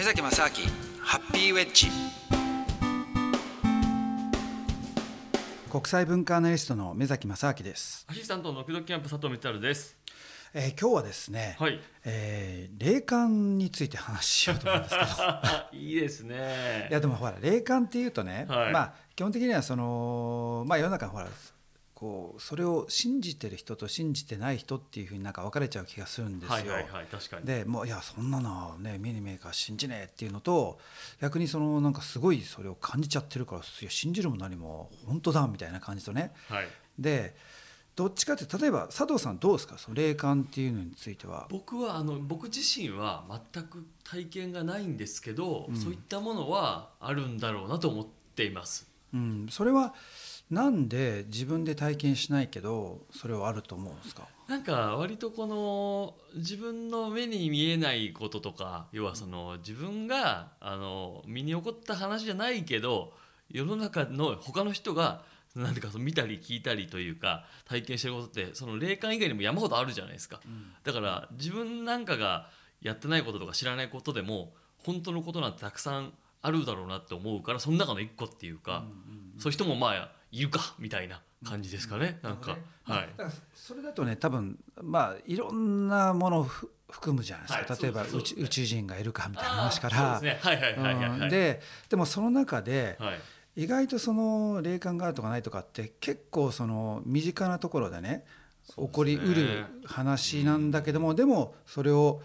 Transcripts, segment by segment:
目崎正明ハッピーウェッジ国際文化アナリストの目崎正明です、アシスタントのクドキャンプ佐藤光です。えー今日はですね、はい。えー霊感について話しようと思うんですけど いいですね。いやでもほら霊感っていうとね、はいまあ基本的にはそのまあ世の中ほらこうそれを信じてる人と信じてない人っていうふうになんか分かれちゃう気がするんですよ。はいはいはい確かに。でもういやそんなのはね目に見えるから信じねえっていうのと逆にそのなんかすごいそれを感じちゃってるからいや信じるも何も本当だみたいな感じとねはい。でどっちかって例えば佐藤さんどうですか？その霊感っていうのについては。僕はあの僕自身は全く体験がないんですけど、うんそういったものはあるんだろうなと思っています。うん、それはなんで自分で体験しないけどそれはあると思うんですか？なんか割とこの自分の目に見えないこととか要はその自分があの身に起こった話じゃないけど世の中の他の人がなんていうかその見たり聞いたりというか体験してることってその霊感以外にも山ほどあるじゃないですか。だから自分なんかがやってないこととか知らないことでも本当のことなんてたくさんあるだろうなって思うからその中の一個っていうか、そういう人もまあいるかみたいな感じですかね、なんか、はい。それだとね多分まあいろんなものをふ含むじゃないですか、はい例えばね。宇宙人がいるかみたいな話から。ででもその中ではい。意外とその霊感があるとかないとかって結構その身近なところでね。起こりうる話なんだけども、でもそれを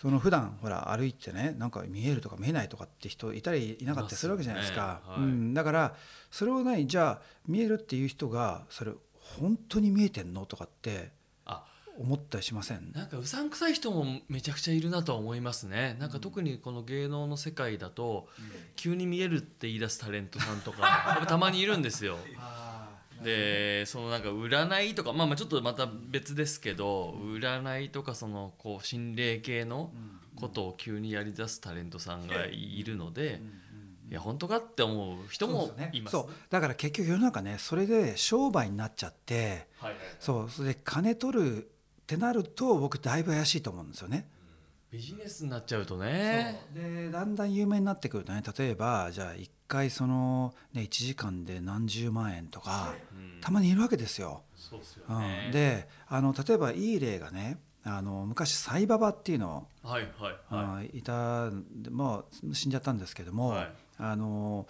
その普段ほら歩いてねなんか見えるとか見えないとかって人いたりいなかったりするわけじゃないですか。ねはい。うん、だからそれをないじゃあ見えるっていう人がそれ本当に見えてんのとかってあ。思ったりしません？なんかうさんくさい人もめちゃくちゃいるなとは思いますね。なんか特にこの芸能の世界だと、急に見えるって言い出すタレントさんとか たまにいるんですよでそのなんか占いとかまあまあちょっとまた別ですけど占いとかそのこう心霊系のことを急にやり出すタレントさんがいるのでいや本当かって思う人もいます。そう。だから結局世の中ねそれで商売になっちゃってはいはいそう。それで金取るってなると僕だいぶ怪しいと思うんですよね。ビジネスになっちゃうとね。でだんだん有名になってくるとね例えばじゃあ1回その、ね、1時間で何十万円とかうん。たまにいるわけですよ。そうですようねん、であの例えばいい例がねあの昔サイババっていうのはいはいあはい。たまあ死んじゃったんですけども、はい。あの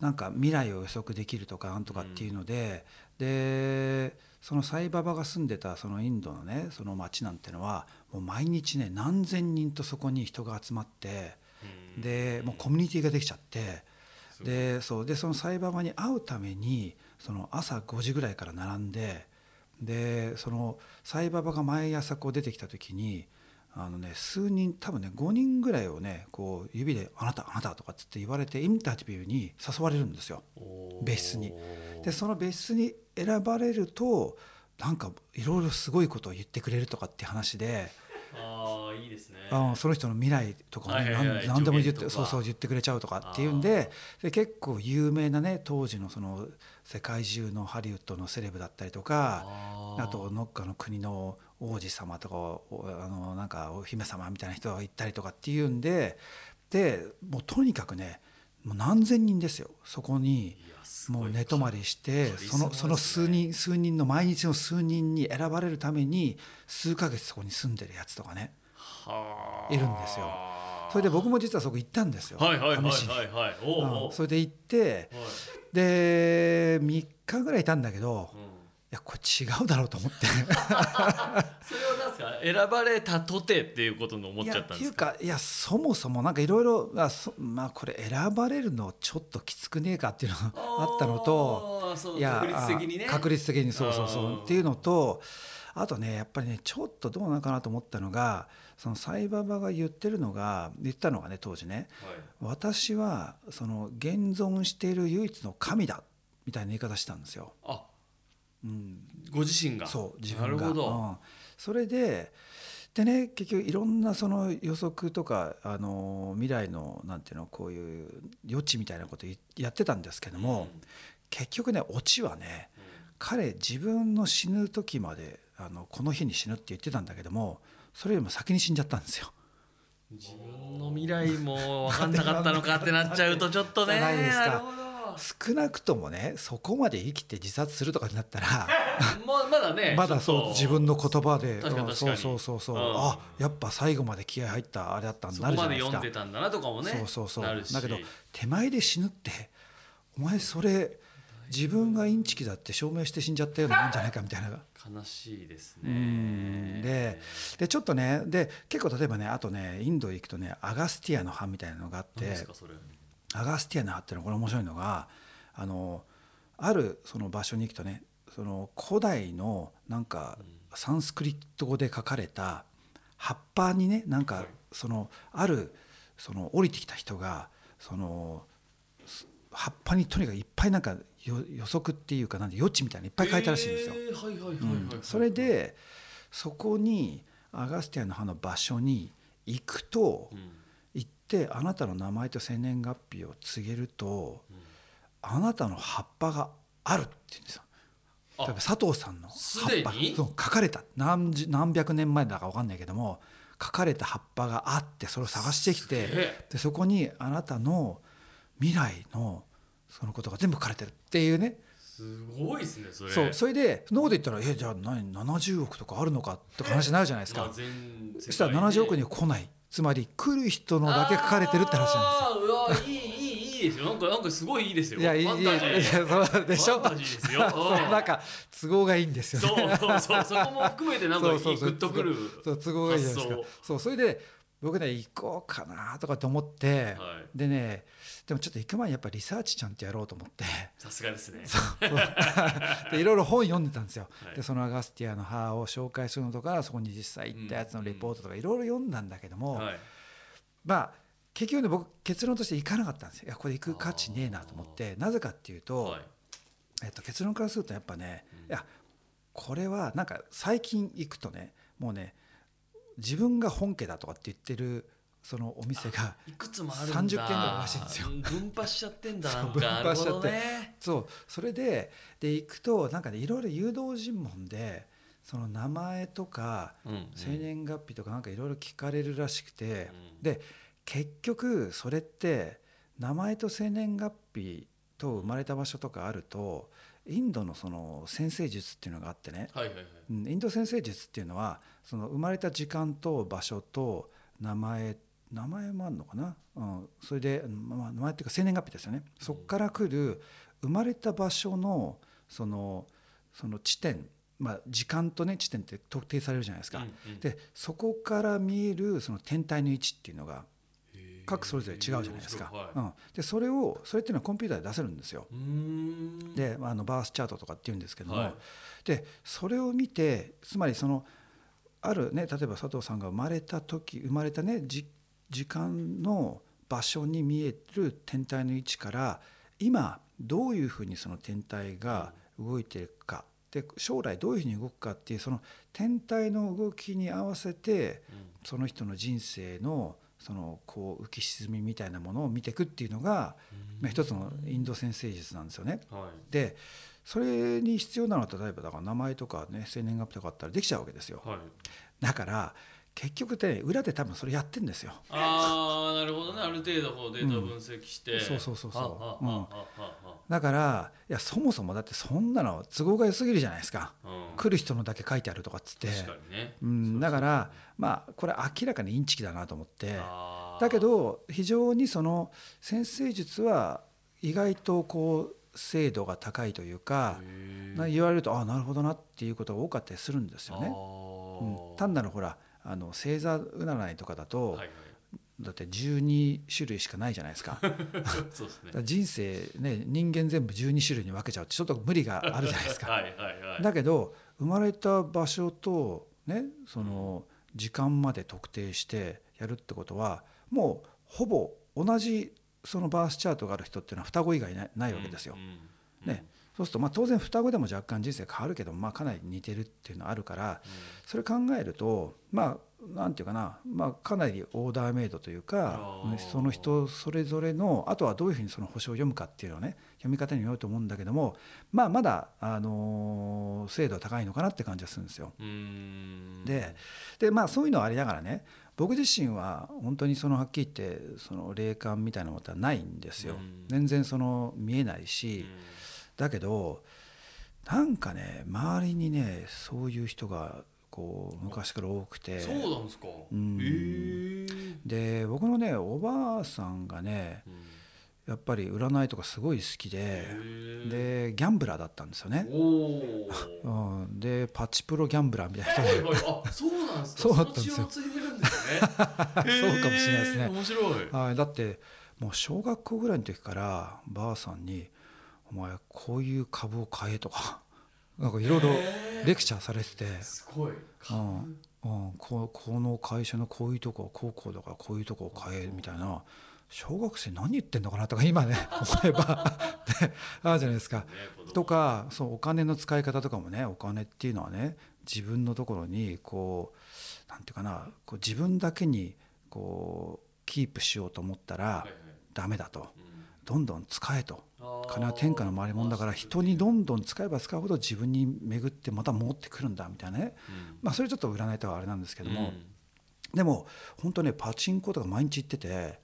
なんか未来を予測できるとかなんとかっていうので、でそのサイババが住んでたそのインドのねその町なんてのはもう毎日ね何千人とそこに人が集まっていでもうコミュニティができちゃってでそうでそのサイババに会うためにその朝5時ぐらいから並んででそのサイババが毎朝こう出てきた時にあのね数人多分ね5人ぐらいをねこう指で「あなたあなた」とかっつって言われてインタビューに誘われるんですよ。別室にでその別室に選ばれるとなんかいろいろすごいことを言ってくれるとかって話で。ああいいですね。あその人の未来とかをね、はいはいはい。何何でも言ってそうそう言ってくれちゃうとかっていうんでで結構有名なね当時のその世界中のハリウッドのセレブだったりとかあとどっかの国の王子様とかおあのなんかお姫様みたいな人が行ったりとかっていうんででもうとにかくねもう何千人ですよそこに。いやもう寝泊まりしてそのその数人数人の毎日の数人に選ばれるために数ヶ月そこに住んでるやつとかね。はあ。いるんですよ。それで僕も実はそこ行ったんですよ。はいはいはいうん。それで行ってはい。で3日ぐらいいたんだけどうん。いやこれ違うだろうと思って。それは何ですか？選ばれたとてっていうことの思っちゃったんですか？かいやそもそもなんかいろいろまあそまあこれ選ばれるのちょっときつくねえかっていうのがあったのと いや確率的にね。あ確率的にそうそうそう。っていうのとあとねやっぱりねちょっとどうなのかなと思ったのがそのサイババが言ってるのが言ったのがね当時ね。はい。私はその現存している唯一の神だみたいな言い方したんですよ。あうん、ご自身が。そう自分が。なるほど、うん。それででね結局いろんなその予測とかあの未来のなんていうのこういう予知みたいなことやってたんですけども、うん。結局ねオチはね彼自分の死ぬ時まであのこの日に死ぬって言ってたんだけどもそれよりも先に死んじゃったんですよ。自分の未来も分かんなかったのかってなっちゃうとちょっとね じゃないですか。なるほど少なくともねそこまで生きて自殺するとかになったら ままだね まだそう自分の言葉でそうそうそうそう、うん。あやっぱ最後まで気合入ったあれだったんそだなるじゃないですか。読んでたんだなとかもね。そうそうそう。だけど手前で死ぬってお前それ自分がインチキだって証明して死んじゃったようなもんじゃないかみたいな。悲しいですうねん。ででちょっとねで結構例えばねあとねインド行くとねアガスティアの葉みたいなのがあって。すかそれアガスティアの葉っていうのはこれ面白いのがあのあるその場所に行くとねその古代のなんかサンスクリット語で書かれた葉っぱにねなんかはい。そのあるその降りてきた人がそのす葉っぱにとにかくいっぱいなんかよ予測っていうかなんで予知みたいないっぱい書いたらしいんですよ。それでそこにアガスティアの葉の場所に行くとうん。行ってあなたの名前と生年月日を告げるとうんあなたの葉っぱがあるって言うんですよ。あ。例えば佐藤さんの葉っぱ。そう書かれた。何十何百年前だか分かんないけども書かれた葉っぱがあってそれを探してきてえ。でそこにあなたの未来のそのことが全部書かれてるっていうね。すごいですねそれ。そうそれでそんなこと言ったら「えじゃあ何70億とかあるのか?」って話になるじゃないですか。そしたら70億には来ないつまり来る人のだけ書かれてるって話なんですよ。うわいいいいいいですよ。なんかなんかすごいいいですよ。いやいいいやそうでしょ？ファンタジーですよ。なんか都合がいいんですよね。そうそうそう。そこも含めてなんかいいグッとくる。そう都合がいいじゃないですか。発そうそれで僕ね行こうかなとかって思って、はい。でねでもちょっと行く前にやっぱリサーチちゃんとやろうと思って。さすがですね。でいろいろ本読んでたんですよ、はい。でそのアガスティアの歯を紹介するのとかそこに実際行ったやつのレポートとかいろいろ読んだんだけども、はい。まあ結局ね僕結論として行かなかったんですよ。いやこれ行く価値ねえなと思って。なぜかっていうと、はい。えっと、結論からするとやっぱね、うん。いやこれはなんか最近行くとねもうね自分が本家だとかって言ってるそのお店がいくつもあるんだ。30件ぐらいあるらしいんですよ。うん分派しちゃってんだ 分派しちゃってね。そうそれでで行くとなんかねいろいろ誘導尋問でその名前とかうん。生年月日とかなんかいろいろ聞かれるらしくて、うん。で結局それって名前と生年月日と生まれた場所とかあるとインドのその先生術っていうのがあってね、はいはいはい。うんインド先生術っていうのはその生まれた時間と場所と名前名前もあるのかな、うん、それで、まあ、名前っていうか生年月日ですよね。そこから来る生まれた場所のそのその地点、まあ、時間とね地点って特定されるじゃないですか。うんうん。でそこから見えるその天体の位置っていうのが各それぞれ違うじゃないですか。はい。うん、でそれをそれっていうのはコンピューターで出せるんですよ。うーん。であのバースチャートとかっていうんですけども、はい。でそれを見てつまりそのあるね例えば佐藤さんが生まれた時生まれたねじ時間の場所に見える天体の位置から今どういうふうにその天体が動いてるかで将来どういうふうに動くかっていうその天体の動きに合わせてその人の人生のそのこう浮き沈みみたいなものを見ていくっていうのが、まあ、一つのインド先生術なんですよね。うんはい。でそれに必要なのは例えばだから名前とかね生年月日とかあったらできちゃうわけですよ。はい。だから結局ね、裏で多分それやってんですよ。ああなるほどね。ある程度こうデータ分析して、うんそうそうそうそう。はあはあはあはあはだからいやそもそもだってそんなの都合が良すぎるじゃないですか。あうん。来る人のだけ書いてあるとかっつって。確かにね。うん、だからまあこれ明らかにインチキだなと思って。だけど非常にその先生術は意外とこう精度が高いというか言われるとああなるほどなっていうことが多かったりするんですよね。あうーん単なるほらあの星座占いとかだと、はいはいだって12種類しかないじゃないですか。だ かそうですねら人生ね人間全部12種類に分けちゃうってちょっと無理があるじゃないですか。はいはいはいだけど生まれた場所とねその時間まで特定してやるってことはもうほぼ同じそのバースチャートがある人っていうのは双子以外ないないわけですよ。ね。そうするとまあ当然双子でも若干人生変わるけどまあかなり似てるっていうのはあるからそれ考えるとまあなんていうかな、まあ、かなりオーダーメイドというかその人それぞれのあとはどういうふうにその星を読むかっていうのはね読み方によると思うんだけどもまあまだ、あのー精度は高いのかなって感じがするんですよ。ででまあそういうのはありながらね僕自身は本当にそのはっきり言ってその霊感みたいなことはないんですよ。うん。全然その見えないし、だけどなんかね周りにねそういう人がこう昔から多くて。そうなんですか、ん。へえで僕のねおばあさんがねやっぱり占いとかすごい好きででギャンブラーだったんですよね。うん、でパチプロギャンブラーみたいな人そうなんですか。そうだったんですよ。そね。そうかもしれないですね。面白い。はい、だってもう小学校ぐらいの時からばあさんに「お前こういう株を買え」とかなんかいろいろレクチャーされてて、すごい。うん。うん、ここの会社のこういうとこ高校だからこういうとこを買えみたいな小学生何言ってんのかなとか今ね 思えば。であるじゃないですか。とかそうお金の使い方とかもねお金っていうのはね自分のところにこうなんていうかなこう自分だけにこうキープしようと思ったらはいはい。ダメだと。うん。どんどん使えと。金は天下の回りもんだから人にどんどん使えば使うほど自分に巡ってまた戻ってくるんだみたいなね。うん。まあそれちょっと占いとはあれなんですけども。うん。でも本当ねパチンコとか毎日行ってて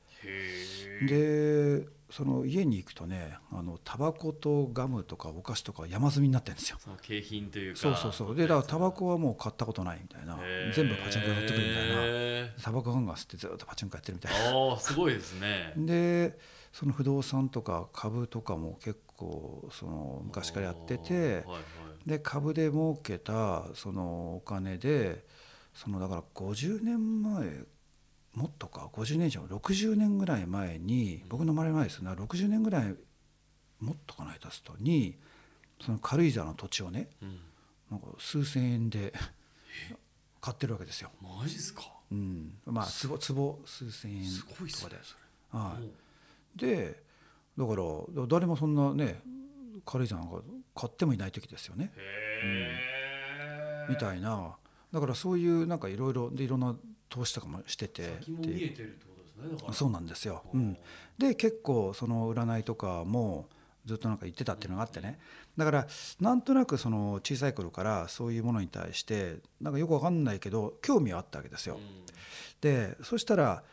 でその家に行くとねあのタバコとガムとかお菓子とか山積みになってるんですよ。その景品というか。そうそうそう。でだからタバコはもう買ったことないみたいな。全部パチンコで買ってくるみたいな。へタバコガンガン吸ってずっとパチンコやってるみたいな。ーああすごいですね。でその不動産とか株とかも結構その昔からやっててはいはい。で株で儲けたそのお金でそのだから50年前もっとか50年以上60年ぐらい前に僕の生まれる前ですね60年ぐらいもっとかないたすとにその軽井沢の土地をねうん。なんか数千円で買ってるわけですよ。マジっすか？うん、まあ坪坪数千円すごいっすとかで。ねはい。でだから誰もそんなね軽井沢なんか買ってもいない時ですよね。へえみたいな。だからそういうなんかいろいろでいろんな投資とかもしてて。そうなんですよ、ううん。ん、で結構その占いとかもずっとなんか言ってたっていうのがあってね。だからなんとなくその小さい頃からそういうものに対してなんかよくわかんないけど興味はあったわけですよ。でそしたら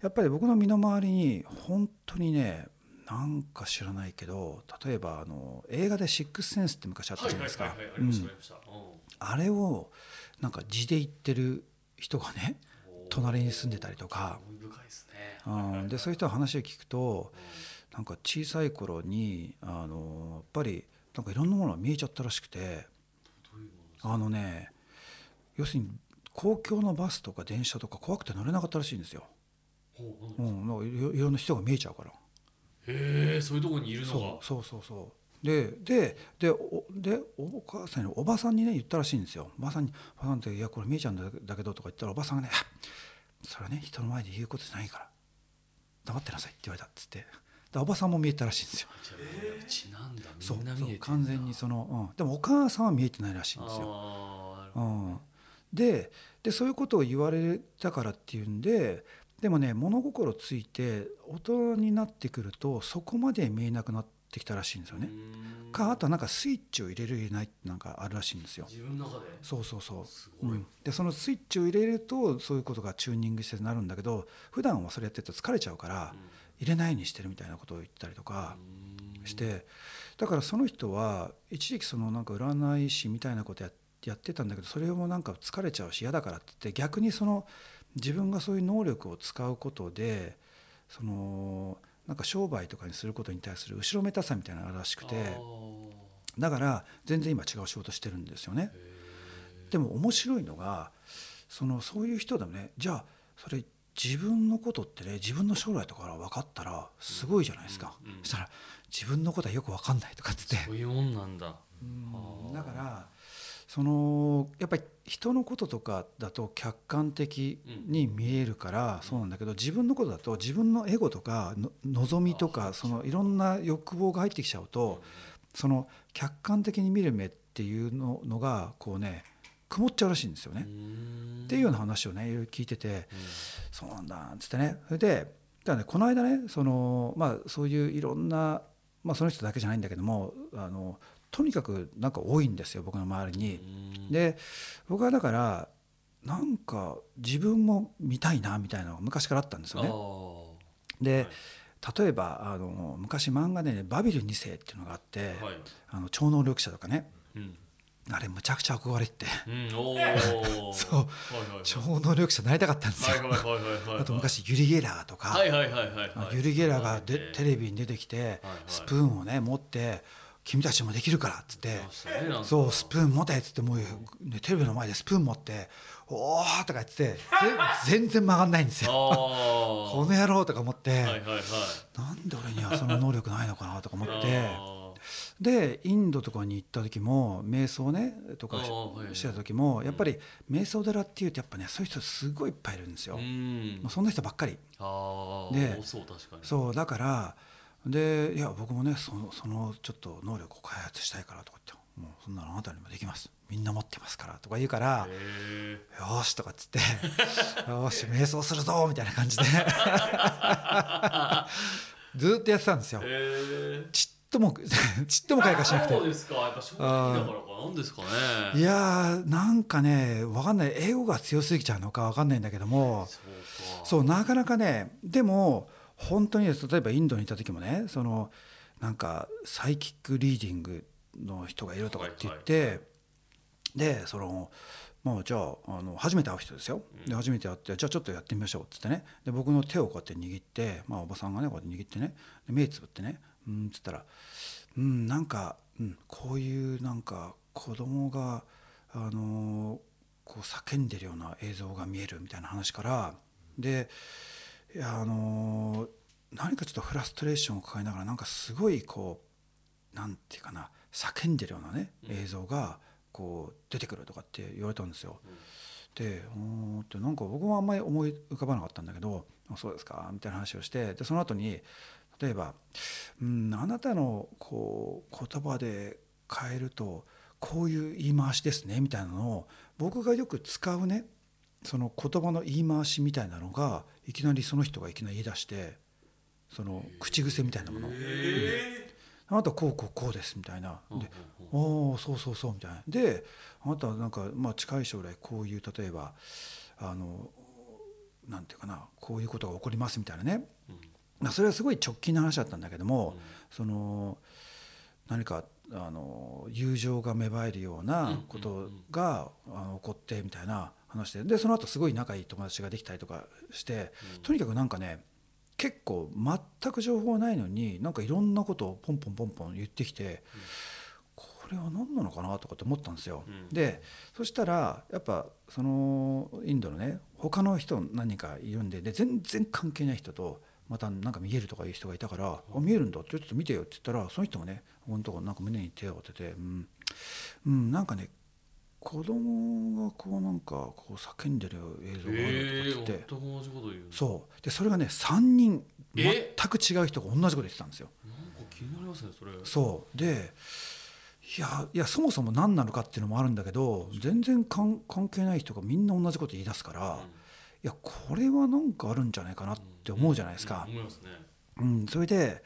やっぱり僕の身の回りに本当にねなんか知らないけど例えばあの映画で「シックスセンス」って昔あったじゃないですか。あれをなんか字で言ってる人がね隣に住んでたりとか、うん、でそういう人の話を聞くとなんか小さい頃にあのやっぱりなんかいろんなものが見えちゃったらしくて。あのね要するに公共のバスとか電車とか怖くて乗れなかったらしいんですよ。ほうなんなん。かいろいろんな人が見えちゃうから。へえそういうところにいるのが。そうそうそうでででおでお母さんにおばさんにね言ったらしいんですよ。おばさんに「おばさんっていやこれ見えちゃうんだだけど」とか言ったらおばさんがねあ「それはね人の前で言うことじゃないから。黙ってなさい」って言われたっつって。でおばさんも見えたらしいんですよ。なんだ。そうそう完全にその、うん、でもお母さんは見えてないらしいんですよ。うん、ででそういうことを言われたからっていうんででもね物心ついて大人になってくるとそこまで見えなくなってきたらしいんですよね。かあとはなんかスイッチを入れる入れないってなんかあるらしいんですよ。自分の中で？そうそうそう。すごい。うん、でそのスイッチを入れるとそういうことがチューニングしてなるんだけど普段はそれやってると疲れちゃうから入れないにしてるみたいなことを言ったりとかしてだからその人は一時期そのなんか占い師みたいなことややってたんだけどそれもなんか疲れちゃうし嫌だからって言って逆にその自分がそういう能力を使うことでそのなんか商売とかにすることに対する後ろめたさみたいなのがあるらしくてだから全然今違う仕事してるんですよね。でも面白いのがそのそういう人でもね。じゃあそれ自分のことってね自分の将来とか分かったらすごいじゃないですか、うんうんそしたら自分のことはよく分かんないとかっつって。そういうもんなんだ。うん。だからそのやっぱり人のこととかだと客観的に見えるからそうなんだけど自分のことだと自分のエゴとかの望みとかそのいろんな欲望が入ってきちゃうとその客観的に見る目っていうののがこうね曇っちゃうらしいんですよね。っていうような話をねいろいろ聞いてて、そうなんだっつってね。それでだからねこの間ねその、まあ、そういういろんな、まあ、その人だけじゃないんだけどもあのとにかくなんか多いんですよ僕の周りに。で僕はだからなんか自分も見たいなみたいなのが昔からあったんですよね。で、例えばあの昔漫画で、ね「バビル2世」っていうのがあって、はい。あの超能力者とかね。うん。あれむちゃくちゃ憧れて。てうん、そう はいはいはい。超能力者になりたかったんですよ。はいはいはいはいはい。あと昔ユリ・ゲラーとか、はいはいはいはいはい。ユリ・ゲラーがではいテレビに出てきてはい。スプーンをね持って「君たちもできるから」っつってそうスプーン持てっつってもう、ね、テレビの前でスプーン持って「おー」とか言って 全然曲がんないんですよ。あ この野郎とか思って、あはなんで俺にはその能力ないのかなとか思ってあでインドとかに行った時も瞑想ねとかしてた時もやっぱり瞑想寺っていうとやっぱねそういう人すごいいっぱいいるんですよ。もうそんな人ばっかり。でそうだからでいや僕もねそのそのちょっと能力を開発したいからとか言ってもうそんなのあなたにもできます。みんな持ってますからとか言うからよーしとかっつって よーし瞑想するぞみたいな感じで。ずーっとやってたんですよ。ちっとも ちっとも開花しなくて。そうですか。やっぱ正直だからか。なんですかね。いやーなんかねわかんない。英語が強すぎちゃうのかわかんないんだけども。そうなかなかねでも本当に例えばインドにいた時もねそのなんかサイキックリーディングの人がいるとかって言って、でそのまあじゃああの初めて会う人ですよ。で初めて会ってじゃあちょっとやってみましょうっつってね。で僕の手をこうやって握って、まあ、おばさんがねこうやって握ってね。で目つぶってね。うんっつったらうんなんか、うん、こういうなんか子供があのこう叫んでるような映像が見えるみたいな話からでいやあの何かちょっとフラストレーションを抱えながらなんかすごいこうなんていうかな叫んでるようなね映像がこう出てくるとかって言われたんですよ。で「おーってなんか僕もあんまり思い浮かばなかったんだけど「あそうですか」みたいな話をしてでその後に例えば「うんあなたのこう言葉で変えるとこういう言い回しですね」みたいなのを僕がよく使うねその言葉の言い回しみたいなのがいきなりその人がいきなり言い出してその口癖みたいなもの。あなたこうこうこうですみたいな。で「おおそうそうそう」みたいな。であなたはなんかまあ近い将来こういう例えばあのなんていうかなこういうことが起こりますみたいなね、まあそれはすごい直近の話だったんだけども、その何かあの友情が芽生えるようなことが、あの起こってみたいな話ででその後すごい仲いい友達ができたりとかして、とにかくなんかね結構全く情報ないのになんかいろんなことをポンポンポンポン言ってきて、これは何なのかなとかって思ったんですよ。うん。でそしたらやっぱそのインドのね他の人何人かいるんでで全然関係ない人とまたなんか見えるとかいう人がいたから「あ見えるんだちょっと見てよ」って言ったらその人もねこのとこなんか胸に手を当てて「うん、うん、なんかね子供がこうなんかこう叫んでる映像があえるとかって言って、同じこと言うそう。でそれがね3人全えく違う人が同じこと言ってたんですよ。なんか気になりますねそれ。そう。でいやいやそもそも何なのかっていうのもあるんだけど全然関関係ない人がみんな同じこと言い出すから、いやこれはなんかあるんじゃないかなって思うじゃないですか。うん思いますね。うん、それで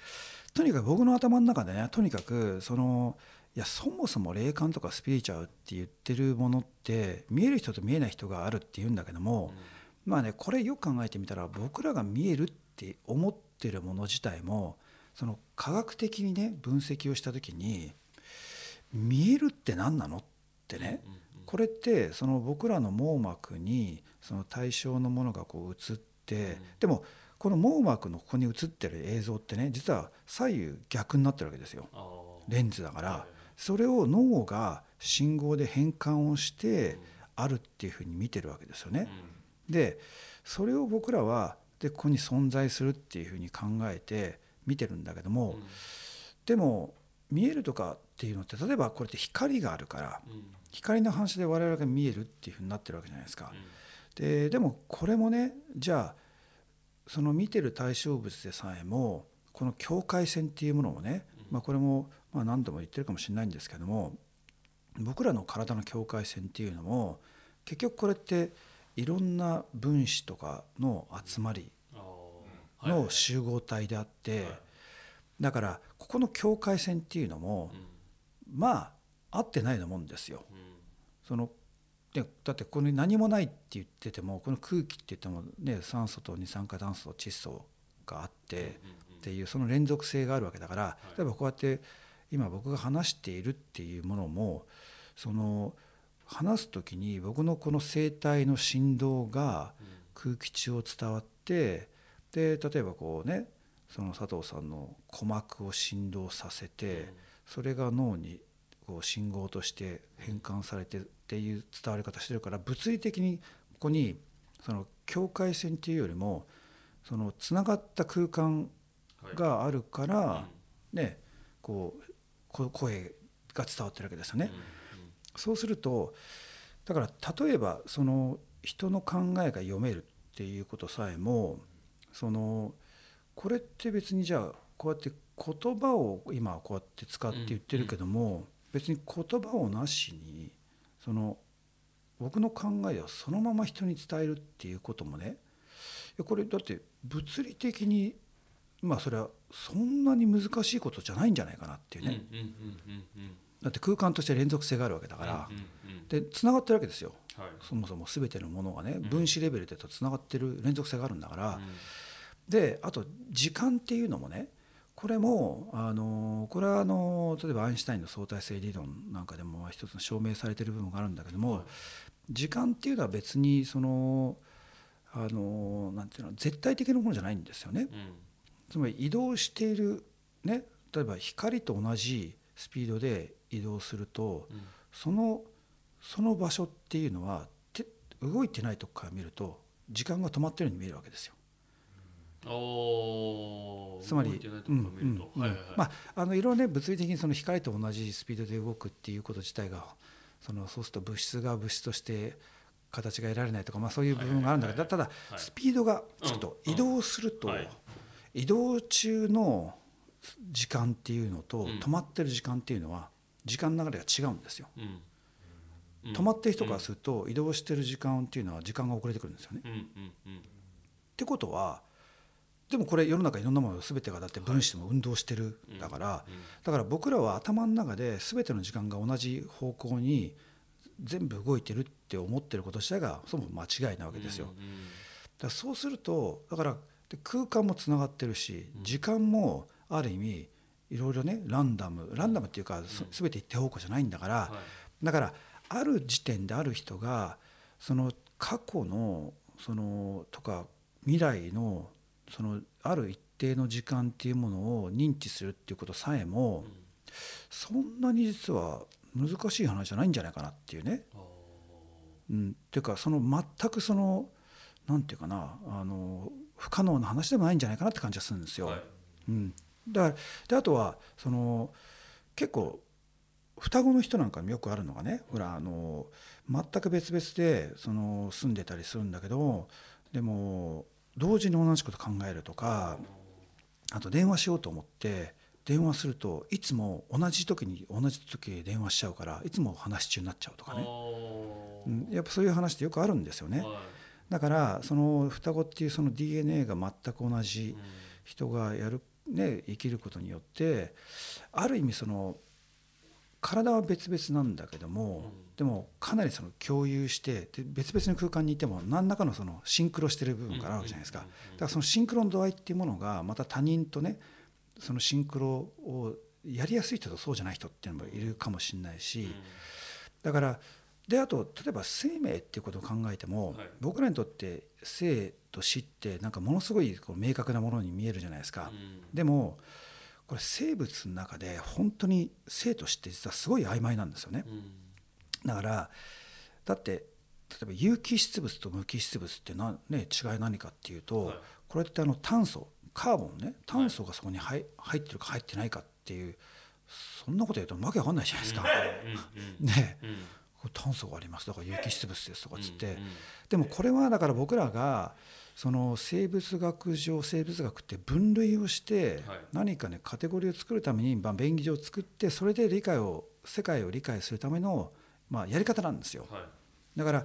とにかく僕の頭の中でねとにかくそのいやそもそも霊感とかスピリチュアルって言ってるものって見える人と見えない人があるって言うんだけども、まあねこれよく考えてみたら僕らが見えるって思ってるもの自体もその科学的にね分析をした時に見えるって何なのってね、うんうんこれってその僕らの網膜にその対象のものがこう映って、でもこの網膜のここに映ってる映像ってね実は左右逆になってるわけですよ。レンズだから、はいそれを脳が信号で変換をしてあるっていうふうに見てるわけですよね。でそれを僕らはでここに存在するっていうふうに考えて見てるんだけども、でも見えるとかっていうのって例えばこれって光があるから光の反射で我々が見えるっていうふうになってるわけじゃないですか。ででもこれもねじゃあその見てる対象物でさえもこの境界線っていうものをね、まあ、これもまあ、何度も言ってるかもしれないんですけども僕らの体の境界線っていうのも結局これっていろんな分子とかの集まりの集合体であって、だからここの境界線っていうのも、まあ合ってないようなもんですよ。そのでだってここに何もないって言っててもこの空気って言っても、ね、酸素と二酸化炭素と窒素があってっていうその連続性があるわけだから例えばこうやって今僕が話しているっていうものもその話す時に僕のこの声帯の振動が空気中を伝わってで例えばこうねその佐藤さんの鼓膜を振動させてそれが脳にこう信号として変換されてっていう伝わり方してるから物理的にここにその境界線っていうよりもそのつながった空間があるからねこうこ声が伝わってるわけですよね。そうするとだから例えばその人の考えが読めるっていうことさえもそのこれって別にじゃあこうやって言葉を今こうやって使って言ってるけども別に言葉をなしにその僕の考えをそのまま人に伝えるっていうこともねこれだって物理的にまあそれはそんなに難しいことじゃないんじゃないかなっていうね。だって空間として連続性があるわけだから。でつながってるわけですよ。そもそも全てのものがね分子レベルでとつながってる連続性があるんだから。であと時間っていうのもねこれもあのこれはあの例えばアインシュタインの相対性理論なんかでも一つの証明されてる部分があるんだけども時間っていうのは別にそのあのなんていうの絶対的なものじゃないんですよね。つまり移動しているね例えば光と同じスピードで移動すると、そのその場所っていうのはて動いてないとこから見ると時間が止まってるように見えるわけですよ。つまり、まああのいろいろね物理的にその光と同じスピードで動くっていうこと自体がそのそうすると物質が物質として形が得られないとか、まあ、そういう部分があるんだけど、ただスピードがつくと移動すると、移動中の時間っていうのと止まってる時間っていうのは時間の流れが違うんですよ。止まってる人からすると移動してる時間っていうのは時間が遅れてくるんですよね。ってことはでもこれ世の中いろんなもの全てがだって分子でも運動してるだからだから僕らは頭の中で全ての時間が同じ方向に全部動いてるって思ってること自体がそもそも間違いなわけですよ。だからそうするとだから空間もつながってるし時間もある意味いろいろねランダムランダムっていうか全て一定方向じゃないんだからだからある時点である人がその過去のそのとか未来のそのある一定の時間っていうものを認知するっていうことさえもそんなに実は難しい話じゃないんじゃないかなっていうね。うん、っていうかその全くそのなんていうかなあの不可能な話でもないんじゃないかなって感じがするんですよ。はい、うん、だからであとはその結構双子の人なんかによくあるのがねほらあの全く別々でその住んでたりするんだけどでも同時に同じこと考えるとかあと電話しようと思って電話するといつも同じ時に同じ時に電話しちゃうからいつも話し中になっちゃうとかね、うん、やっぱそういう話ってよくあるんですよね。だからその双子っていうその DNA が全く同じ人がやる、ね、生きることによってある意味その体は別々なんだけども、でもかなりその共有してで別々の空間にいても何らかのそのシンクロしてる部分があるわけじゃないですか。だからそのシンクロの度合いっていうものがまた他人とねそのシンクロをやりやすい人とそうじゃない人っていうのもいるかもしれないしだからであと例えば生命っていうことを考えても、はい、僕らにとって生と死ってなんかものすごいこう明確なものに見えるじゃないですか。うん、でもこれ生物の中で本当に生と死って実はすごい曖昧なんですよね。うん、だからだって例えば有機質物と無機質物ってな、ね、違い何かっていうと、はい、これってあの炭素カーボンね。炭素がそこに入入ってるか入ってないかっていうそんなこと言うとわけわかんないじゃないですか。ね、炭素があります。だから有機質物ですとかっつって、でもこれはだから僕らがその生物学上生物学って分類をしてはい。何かねカテゴリーを作るためにまあ便宜上作ってそれで理解を世界を理解するためのまあやり方なんですよ。はい。だから、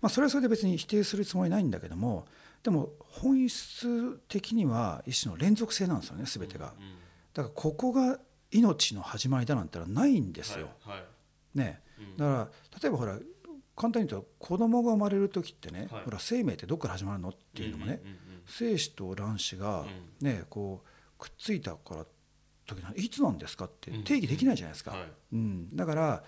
まあ、それはそれで別に否定するつもりないんだけどもでも本質的には一種の連続性なんですよね全てが。うんだからここが命の始まりだなんてのはないんですよ。ね、うんだから例えばほら簡単に言うと子供が生まれる時ってね、はい。ほら生命ってどっから始まるのっていうのもね、んんん精子と卵子が、ねこうくっついたから時ないつなんですかってうん。定義できないじゃないですか。はい。うん、だから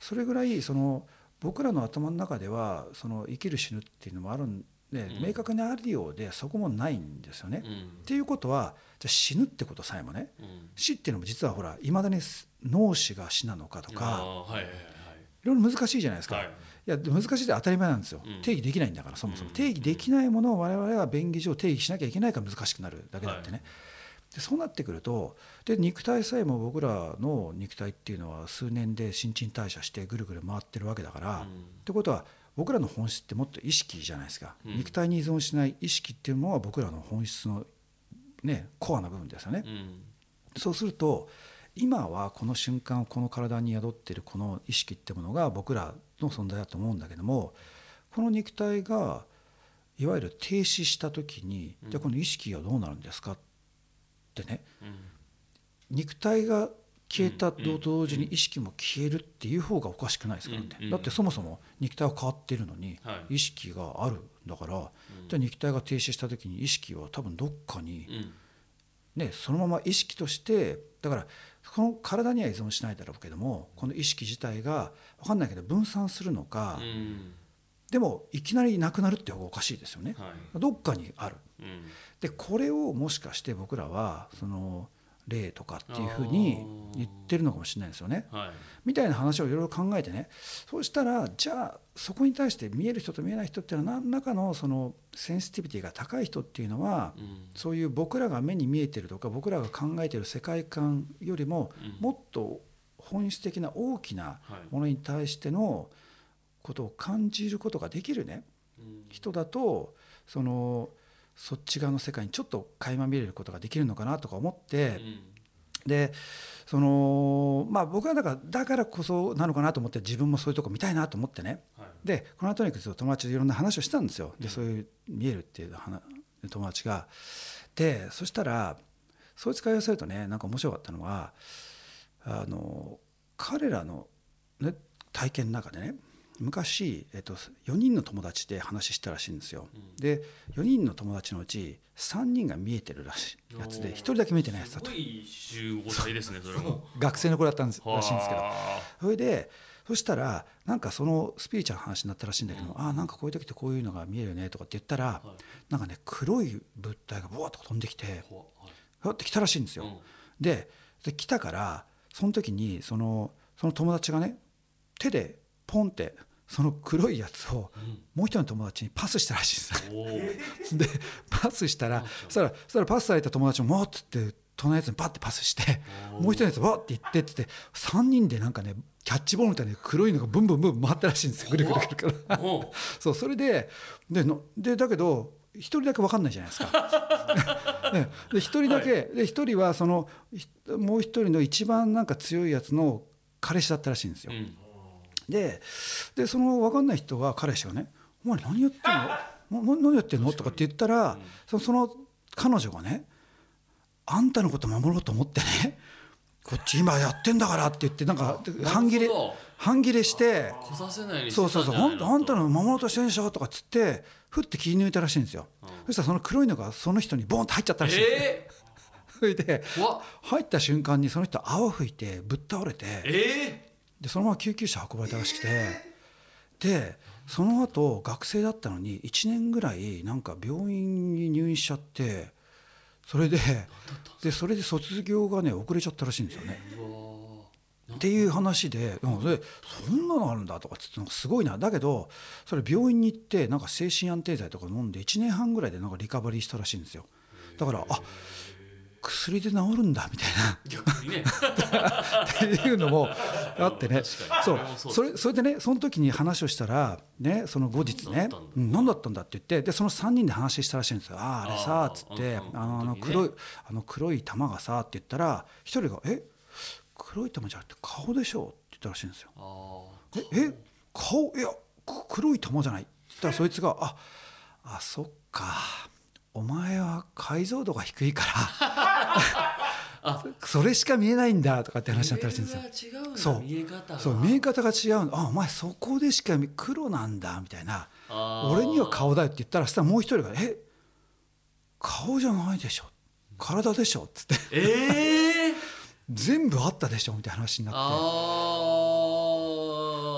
それぐらいその僕らの頭の中ではその生きる死ぬっていうのもあるんで、うん。明確にあるようでそこもないんですよね。うん。っていうことはじゃあ死ぬってことさえもねうん。死っていうのも実はほらいまだに脳死が死なのかとあかーはいはいはいいろいろ難しいじゃないですか。はい。いや難しいって当たり前なんですよ、うん。定義できないんだからそもそも、うん。定義できないものを我々が便宜上定義しなきゃいけないから難しくなるだけだってね、でそうなってくるとで肉体さえも僕らの肉体っていうのは数年で新陳代謝してぐるぐる回ってるわけだから、うん。ってことは僕らの本質ってもっと意識じゃないですか、うん。肉体に依存しない意識っていうのは僕らの本質のねコアな部分ですよね、うん。そうすると今はこの瞬間この体に宿っているこの意識ってものが僕らの存在だと思うんだけどもこの肉体がいわゆる停止した時に、うん。じゃあこの意識がどうなるんですかってね。うん。肉体が消えたうんと同時に意識も消えるっていう方がおかしくないですからね、うんだってそもそも肉体は変わっているのにはい。意識があるんだから、うん。じゃあ肉体が停止した時に意識は多分どっかにうん。ね、そのまま意識としてだからこの体には依存しないだろうけどもこの意識自体が分かんないけど分散するのか、うん。でもいきなりなくなるって方がおかしいですよね。はい。どっかにある。うん。でこれをもしかして僕らはその霊とかっていうふうに言ってるのかもしれないですよね。はい。みたいな話をいろいろ考えてね。そうしたらじゃあそこに対して見える人と見えない人っていうのは何らかのそのセンシティビティが高い人っていうのはうん。そういう僕らが目に見えてるとか僕らが考えてる世界観よりもうん。もっと本質的な大きなはい。ものに対してのことを感じることができるね。うん。人だとそのそっち側の世界にちょっと垣間見れることができるのかなとか思ってでそのまあ僕はだからだからこそなのかなと思って自分もそういうとこ見たいなと思ってね。はい。でこの後に友達といろんな話をしたんですよ。でうん。そういう見えるっていう話友達が。でそしたらそいつから言わせるとねなんか面白かったのはあの彼らの、ね、体験の中でね昔、えっと、4人の友達で話したらしいんですよ。うん。で4人の友達のうち3人が見えてるらしい。やつで1人だけ見えてないやつだと。すごい集合体ですねそれも。学生の子だったんですらしいんですけど。はそれでそしたらなんかそのスピリチュアルな話になったらしいんだけど、うん。ああなんかこういう時ってこういうのが見えるよねとかって言ったら、あはい。なんかね黒い物体がブワーッと飛んできてほはい。ふわって来たらしいんですよ。うん。でで来たからその時にそのその友達がね手でポンってその黒いやつをもう一人の友達にパスしたらしいんですよ。おーでパスしたらそしたらそしたらパスされた友達も「もう」っつって隣のやつにパッてパスしてもう一人のやつわって行ってっつって3人でなんかねキャッチボールみたいに黒いのがブンブンブン回ったらしいんですよぐるぐるぐるから。そうそれででのでだけど一人だけ分かんないじゃないですか。ね、で一人だけ、で一人はそのひもう一人の一番なんか強いやつの彼氏だったらしいんですよ。うんででその分かんない人は彼氏がね「お前何やってんの？な何やってんの?」とかって言ったら、そその彼女がね「あんたのこと守ろうと思ってねこっち今やってんだから」って言ってなんか半切れ半切れして来させないそうそうそうあんたあんたのの守ろうとしてるでしょ？とかっつってふって気抜いたらしいんですよ、うん。そしたらその黒いのがその人にボンって入っちゃったらしいんですよ、えそれで入った瞬間にその人泡吹いてぶっ倒れてえでそのまま救急車運ばれたらしくて。でその後学生だったのに1年ぐらいなんか病院に入院しちゃってそれででそれで卒業がね遅れちゃったらしいんですよね。っていう話で,、うん、でそんなのあるんだとかっつってなんかすごいな。だけどそれ病院に行ってなんか精神安定剤とか飲んで1年半ぐらいでなんかリカバリーしたらしいんですよ。だからあ薬で治るんだみたいな。逆にね。っていうのもあってね。そう。それそれでねその時に話をしたらねその後日ね何だったんだ「う。ん何だったんだ」って言ってでその3人で話したらしいんですよ「あああれさ」っつってあの黒いあの黒い玉がさって言ったら一人が「え黒い玉じゃなくて顔でしょ」って言ったらしいんですよ。あええ顔いやく黒い玉じゃない？って言ったらそいつが「ああそっかお前は解像度が低いから あそれしか見えないんだ」とかってあ話になったらしいんですよ。そう見え方が。そう見え方が違う。のあお前そこでしか見黒なんだみたいな。俺には顔だよって言ったらそしたらもう一人が「え顔じゃないでしょ。体でしょ」っつって。ええ 全部あったでしょみたいな話になって。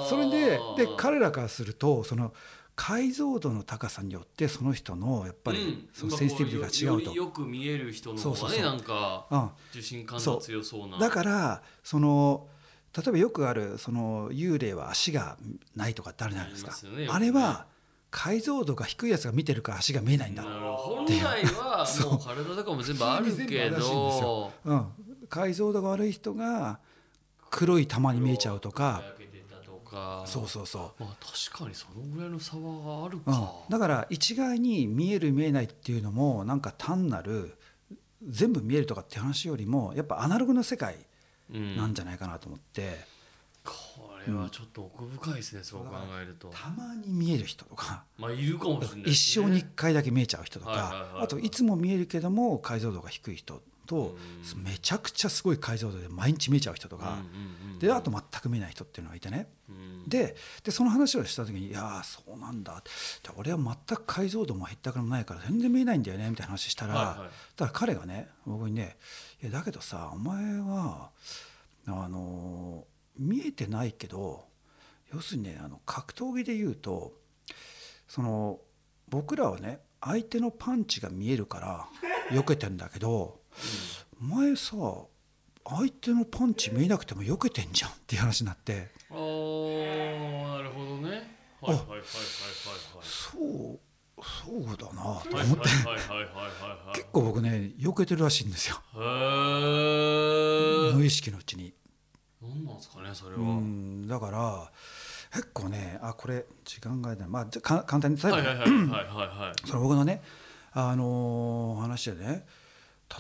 それでで彼らからするとその解像度の高さによってその人のやっぱりそのセンシティビティが違うと。よりよく見える人の方がねそうそうそう。なんかうん。受信感の強そうな。だからその例えばよくあるその幽霊は足がないとかってあるじゃないですか。ねね。あれは解像度が低いやつが見てるから足が見えないんだ。本来は もう体とかも全部あるけど。よ。うん、解像度が悪い人が黒い玉に見えちゃうとかか。そうそうそう、まあ確かにそのぐらいの差はあるうん。か、、だから一概に見える見えないっていうのもなんか単なる全部見えるとかって話よりもやっぱアナログの世界うん。なんじゃないかなと思って、これはちょっと奥深いですね、そう考えると。たまに見える人とか。まあいるかもしれない一生に一回だけ見えちゃう人とか。あといつも見えるけども解像度が低い人とうん。めちゃくちゃすごい解像度で毎日見えちゃう人とかであと全く見えない人っていうのがいてね。うん。ででその話をした時に「いやーそうなんだ」で俺は全く解像度も減ったくもないから全然見えないんだよねみたいな話したら、はいはい。だから彼がね僕にね「いやだけどさお前はあの見えてないけど要するにねあの格闘技で言うとその僕らはね相手のパンチが見えるから避けてんだけどお前さ相手のパンチ見えなくても避けてんじゃんっていう話になって。あーなるほどね。はいはいはいはいはいそうそうだなと思って、はいはいはいはいはいはい結構僕ね避けてるらしいんですよ。へえ無意識のうちに。何なんですかねそれうは、んだから結構ねあこれ時間がな。いまあ簡単に最後に その僕のね、あのー話でね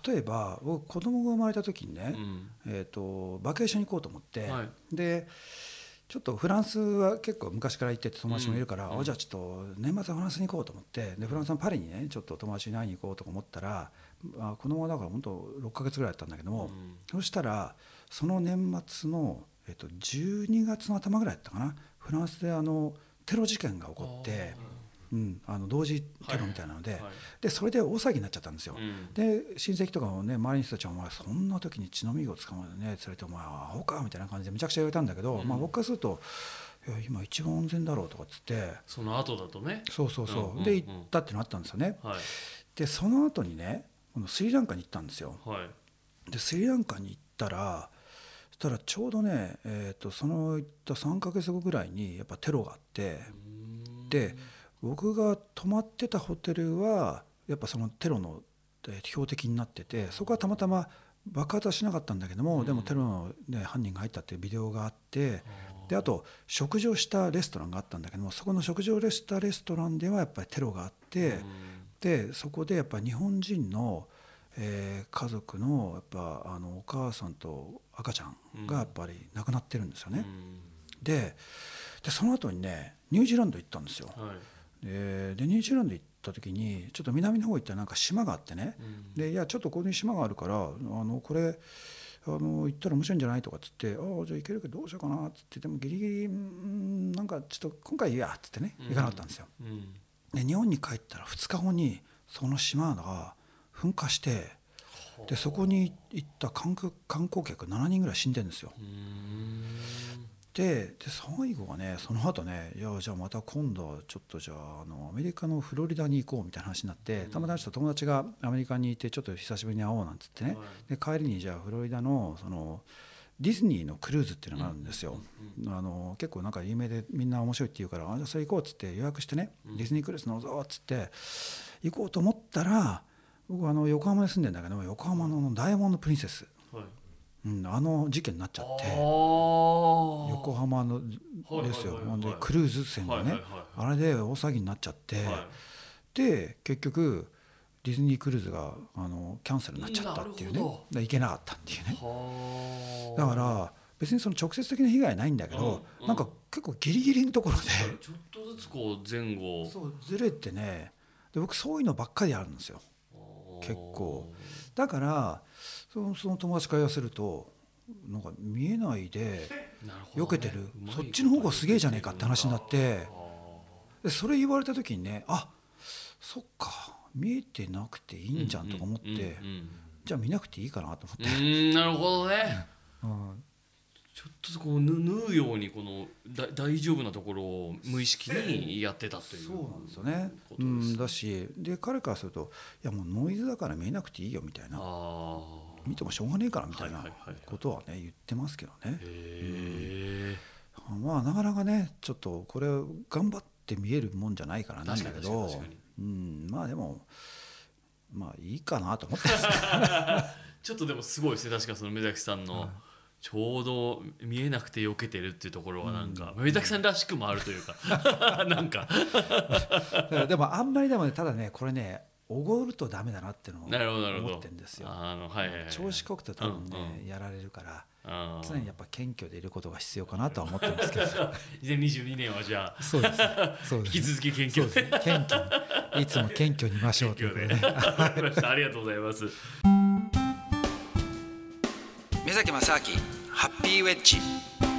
例えば僕子供が生まれた時にね、うん。えー、とバケーションに行こうと思って、はい。でちょっとフランスは結構昔から行ってて友達もいるから、うじゃあちょっと年末はフランスに行こうと思ってでフランスのパリにねちょっと友達に会いに行こうとか思ったらあ子供はだから本当6ヶ月ぐらいだったんだけども、うん。そしたらその年末の、えっと、12月の頭ぐらいだったかなフランスであのテロ事件が起こって、うん、あの同時テロみたいなので,、はいでそれで大騒ぎになっちゃったんですよ。うん。で親戚とかもね周りの人たちは「お前そんな時に血のみを捕まえてね連れてお前アホか」みたいな感じでめちゃくちゃ言われたんだけど、うん。まあ、僕からすると「いや今一番安全だろう」とかっつってその後だとねそうそうそう、うんうんうん。で行ったっていうのあったんですよね。はい。でその後にねこのスリランカに行ったんですよ。はい。でスリランカに行ったらそしたらちょうどね、えー、とその行った3ヶ月後ぐらいにやっぱテロがあってで僕が泊まってたホテルはやっぱそのテロのえー標的になっててそこはたまたま爆発はしなかったんだけども、うんでもテロの、ね、犯人が入ったっていうビデオがあってであと食事をしたレストランがあったんだけどもそこの食事をしたレストランではやっぱりテロがあって。でそこでやっぱ日本人の、えー家族のやっぱあのお母さんと赤ちゃんがやっぱり亡くなってるんですよね。ででその後にねニュージーランド行ったんですよ。はいででニュージーランド行った時にちょっと南の方行ったらなんか島があってね。でいやちょっとここに島があるからあのこれあの行ったら面白いんじゃないとかっつって「ああじゃあ行けるけどどうしようかな」っつってでもギリギリうんなんかちょっと今回いいやっつってね行かなかったんですよ。うん。で日本に帰ったら2日後にその島が噴火してでそこに行った観光観光客7人ぐらい死んでるんですよ。うんでで最後はねその後ねいやじゃあまた今度はちょっとじゃああのアメリカのフロリダに行こうみたいな話になってたまたまちょっと友達がアメリカにいてちょっと久しぶりに会おうなんつってね。で帰りにじゃあフロリダのそのディズニーのクルーズっていうのがあるんですよ。あの結構なんか有名でみんな面白いって言うからあじゃあそれ行こうっつって予約してね、ディズニークルーズ乗ろうっつって行こうと思ったら僕あの横浜に住んでんだけど横浜のダイヤモンド・プリンセス、はいうん、あの事件になっちゃって横横浜のはいですよ、ほんでクルーズ船がね、あれで大騒ぎになっちゃって、はで結局ディズニークルーズがあのキャンセルになっちゃったっていうね。行けなかったっていうね。だから別にその直接的な被害はないんだけど、なんか結構ギリギリのところでちょっとずつこう前後。そうずれてね。で僕そういうのばっかりあるんですよ。結構。だからそのその友達から言わせるとなんか見えないで避けてる。そっちの方がすげえじゃねえかって話になってあでそれ言われた時にねあそっか見えてなくていいんじゃんとか思って、うんうんうんじゃあ見なくていいかなと思うって、んなるほどね。うん。ちょっとずつこうぬ縫うようにこのだ大丈夫なところを無意識にやってたというそうなんですよね。うん、だしで彼からするといやもうノイズだから見えなくていいよみたいな。あ見てもしょうがねえからみたいなことはね言ってますけどね。まあなかなかねちょっとこれ頑張って見えるもんじゃないからなんだけどうん。まあでもまあいいかなと思ってます。ちょっとでもすごいですね確かその目崎さんのちょうど見えなくて避けてるっていうところはなんか、目崎さんらしくもあるというか。なんか。でもあんまりでもねただねこれねおごるとダメだなっていうのを思ってるんですよ。あのはいはいはい調子こくと多分ね、うんやられるから常にやっぱ謙虚でいることが必要かなとは思ってますけど。2022年はじゃあそうです。そうです。引き続き研究そうです。ね謙虚にいつも謙虚にいましょうということで。ねありがとうございます。目崎正明ハッピーウェッジ